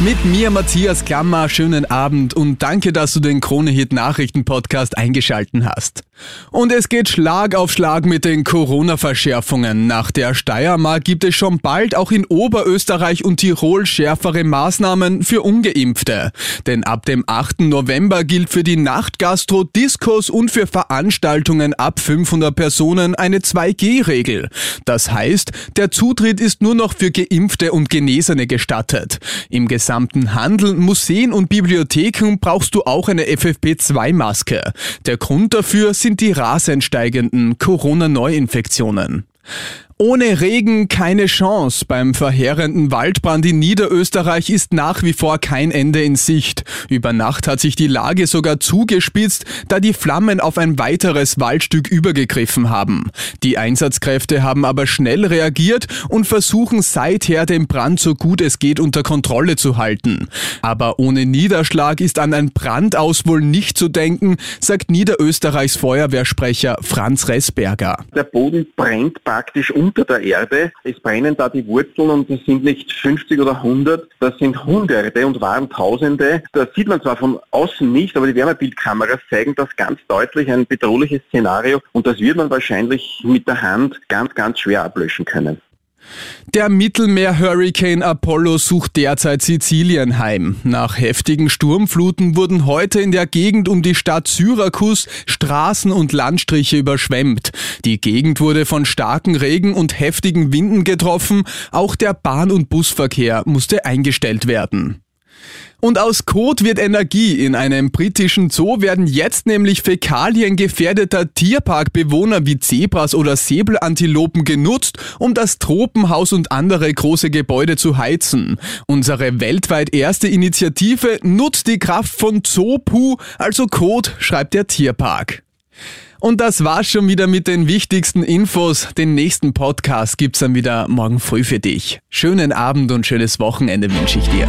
Mit mir Matthias Klammer, schönen Abend und danke, dass du den Kronehit Nachrichten Podcast eingeschalten hast. Und es geht Schlag auf Schlag mit den Corona-Verschärfungen. Nach der Steiermark gibt es schon bald auch in Oberösterreich und Tirol schärfere Maßnahmen für Ungeimpfte. Denn ab dem 8. November gilt für die Nachtgastro, Diskos und für Veranstaltungen ab 500 Personen eine 2G-Regel. Das heißt, der Zutritt ist nur noch für Geimpfte und Genesene gestattet. Im gesamten Handel, Museen und Bibliotheken brauchst du auch eine FFP2-Maske. Der Grund dafür sind die rasend steigenden Corona-Neuinfektionen. Ohne Regen keine Chance. Beim verheerenden Waldbrand in Niederösterreich ist nach wie vor kein Ende in Sicht. Über Nacht hat sich die Lage sogar zugespitzt, da die Flammen auf ein weiteres Waldstück übergegriffen haben. Die Einsatzkräfte haben aber schnell reagiert und versuchen seither den Brand so gut es geht unter Kontrolle zu halten. Aber ohne Niederschlag ist an ein Brandaus wohl nicht zu denken, sagt Niederösterreichs Feuerwehrsprecher Franz Ressberger. Der Boden brennt praktisch unter der Erde. Es brennen da die Wurzeln und es sind nicht 50 oder 100, das sind Hunderte und waren Tausende. Das sieht man zwar von außen nicht, aber die Wärmebildkameras zeigen das ganz deutlich, ein bedrohliches Szenario und das wird man wahrscheinlich mit der Hand ganz, ganz schwer ablöschen können. Der Mittelmeer-Hurricane Apollo sucht derzeit Sizilien heim. Nach heftigen Sturmfluten wurden heute in der Gegend um die Stadt Syrakus Straßen und Landstriche überschwemmt. Die Gegend wurde von starken Regen und heftigen Winden getroffen. Auch der Bahn- und Busverkehr musste eingestellt werden. Und aus Kot wird Energie. In einem britischen Zoo werden jetzt nämlich Fäkalien gefährdeter Tierparkbewohner wie Zebras oder Säbelantilopen genutzt, um das Tropenhaus und andere große Gebäude zu heizen. Unsere weltweit erste Initiative nutzt die Kraft von Zoopu, also Kot, schreibt der Tierpark. Und das war's schon wieder mit den wichtigsten Infos. Den nächsten Podcast gibt's dann wieder morgen früh für dich. Schönen Abend und schönes Wochenende wünsche ich dir.